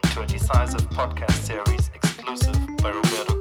to a decisive podcast series exclusive by Roberto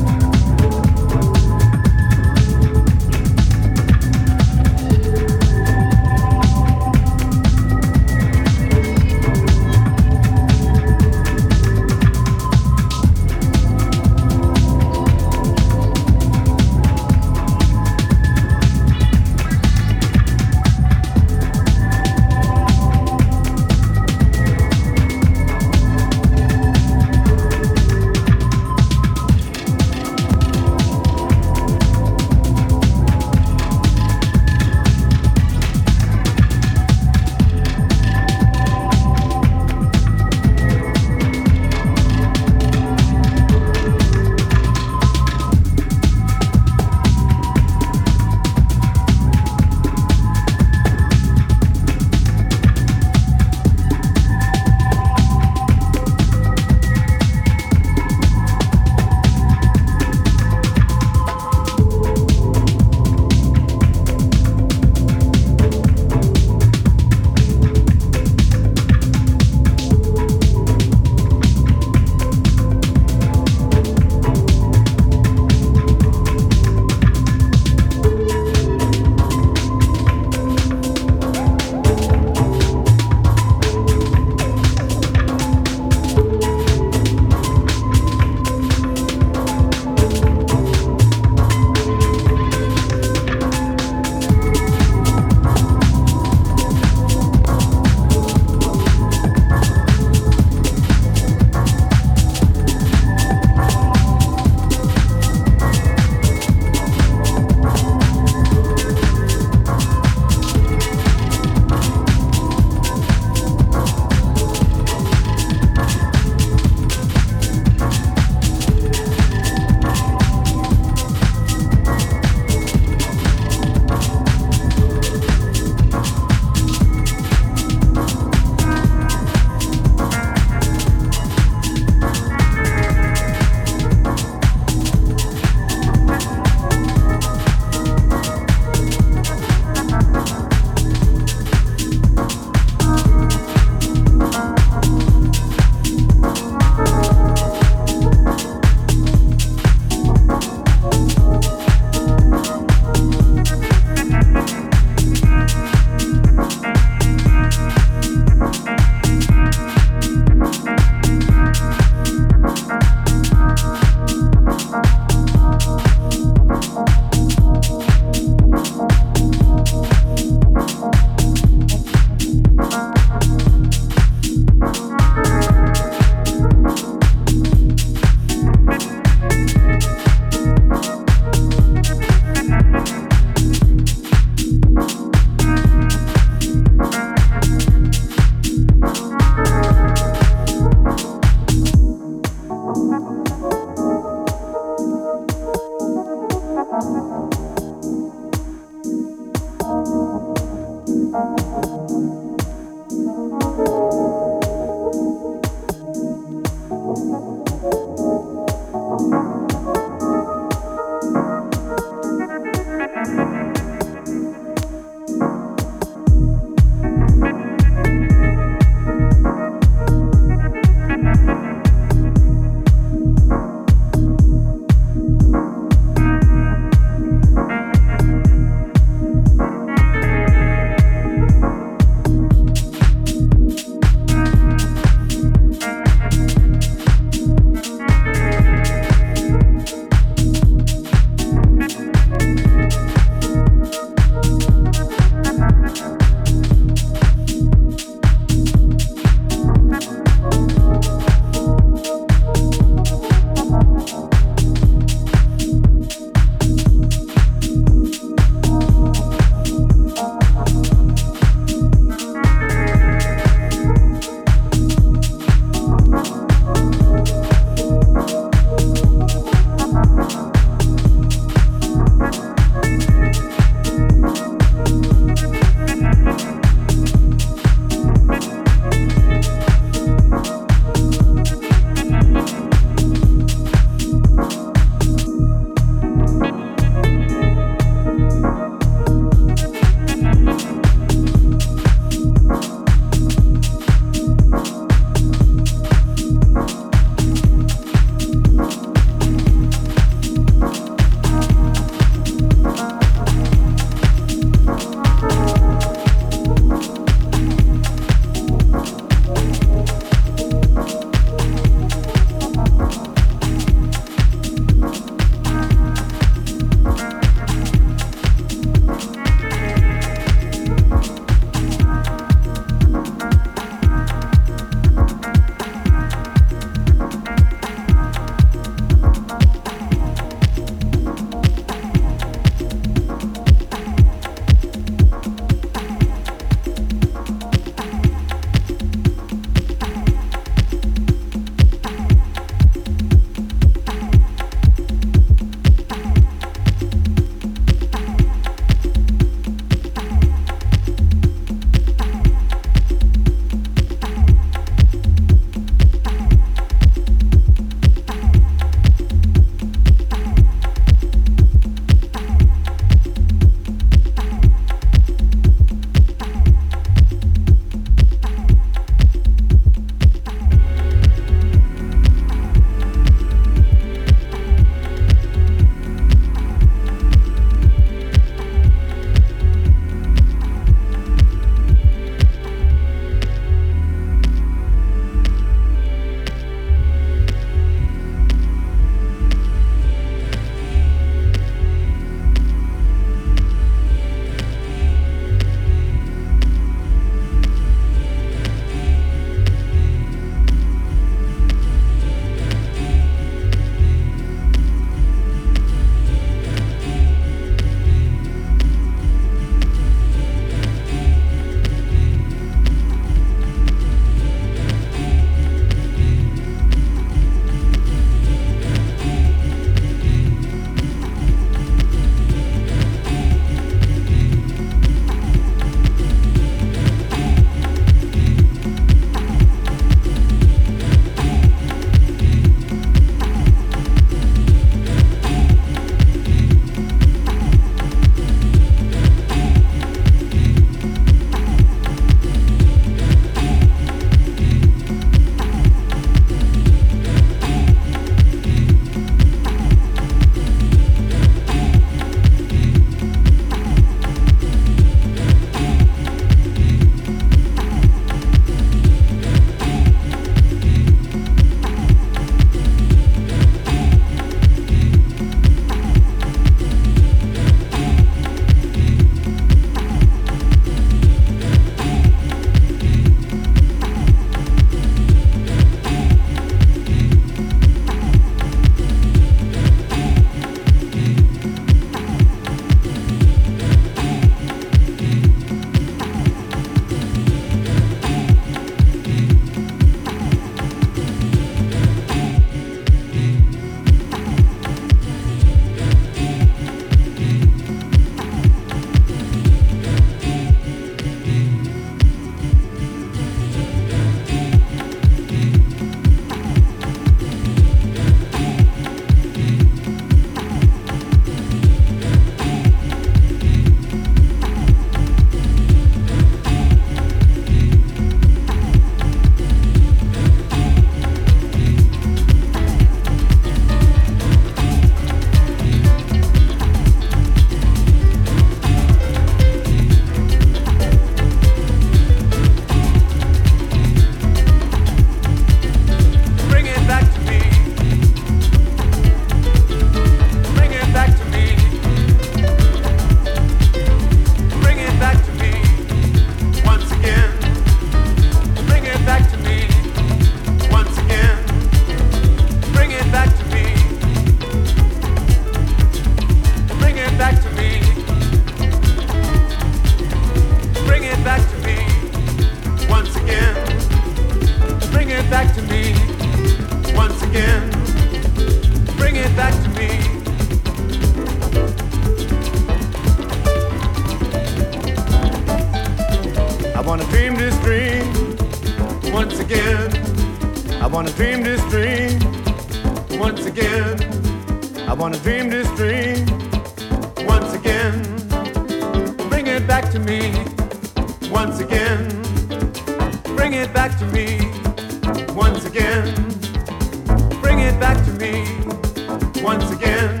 once again.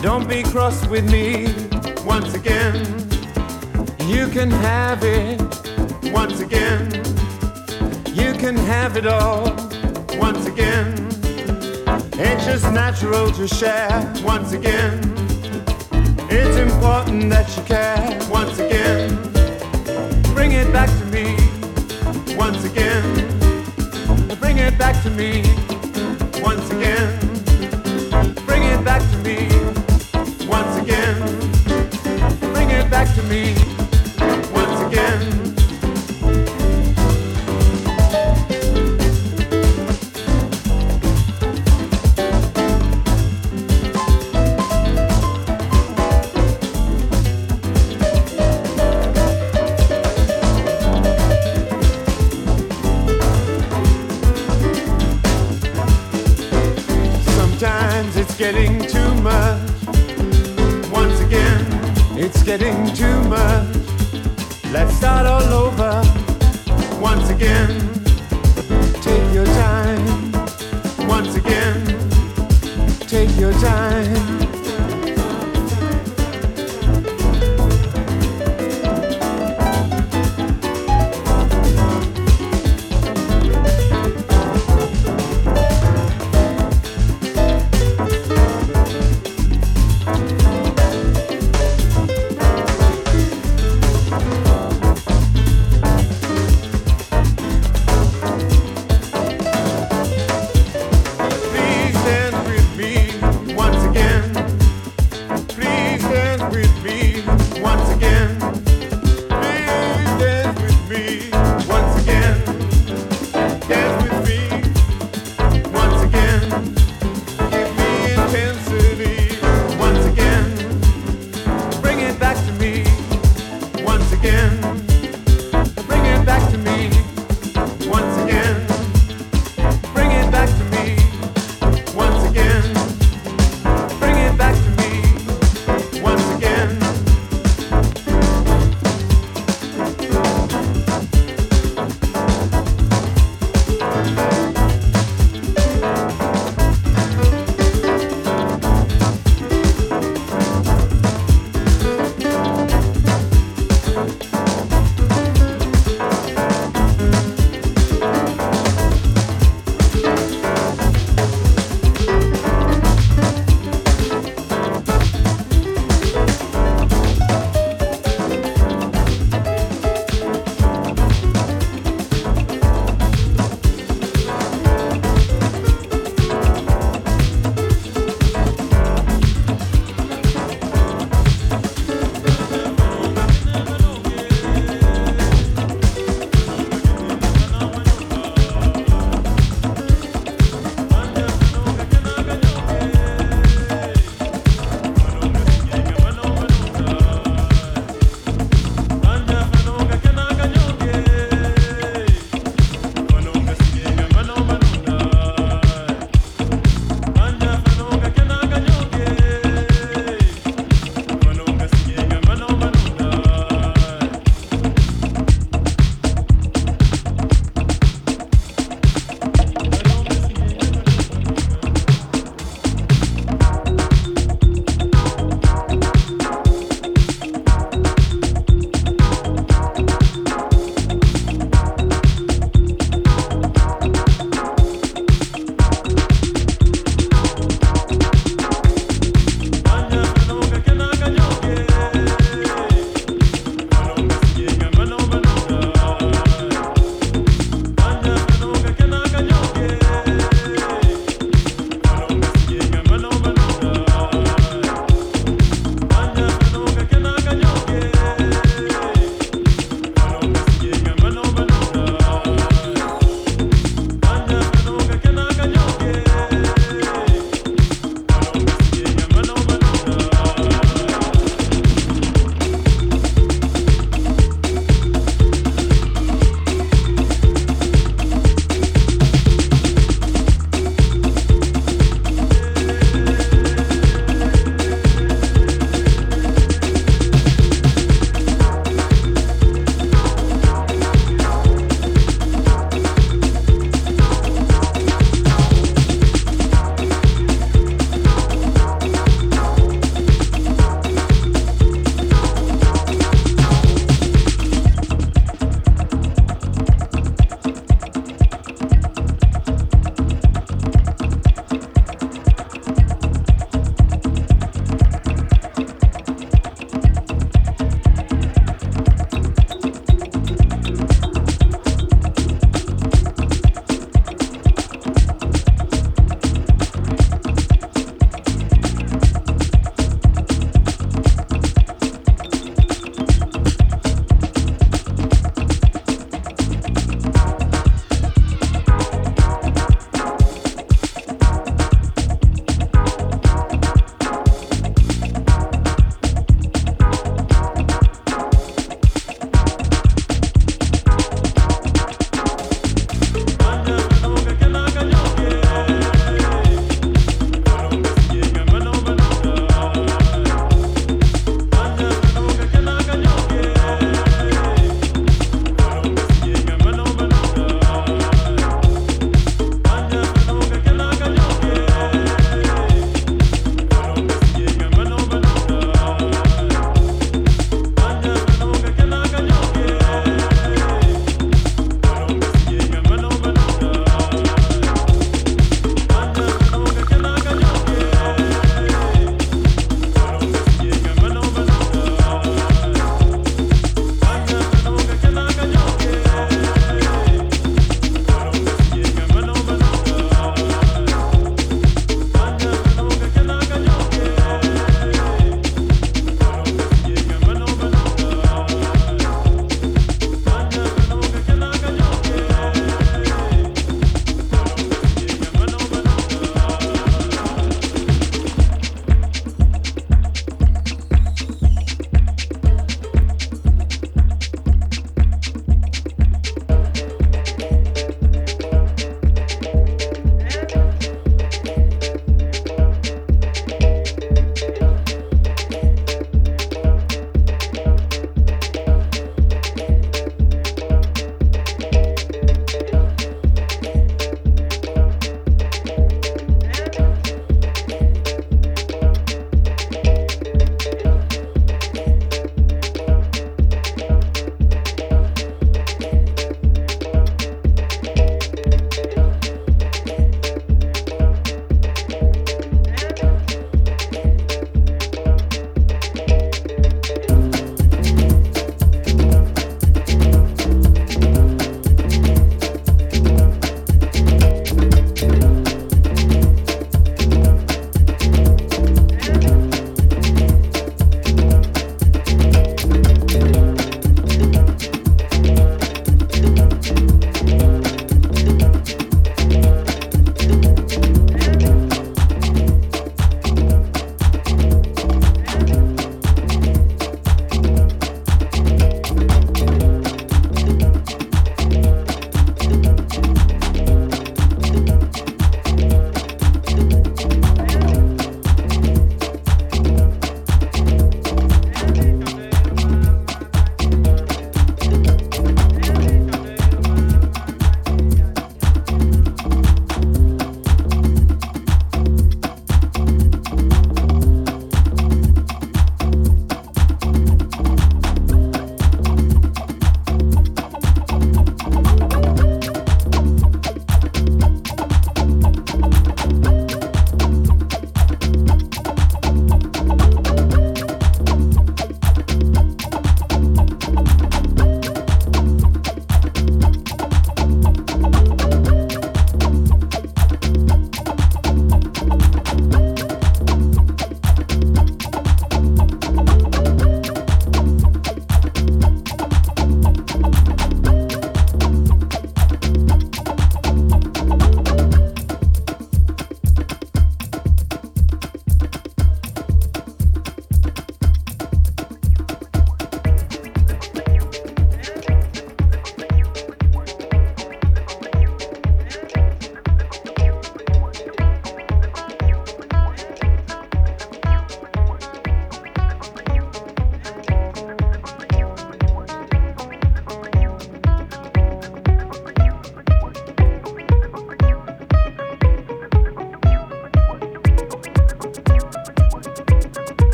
Don't be cross with me. door once again. It's just natural to share once again. It's important that you care once again. Bring it back to me once again. Bring it back to me.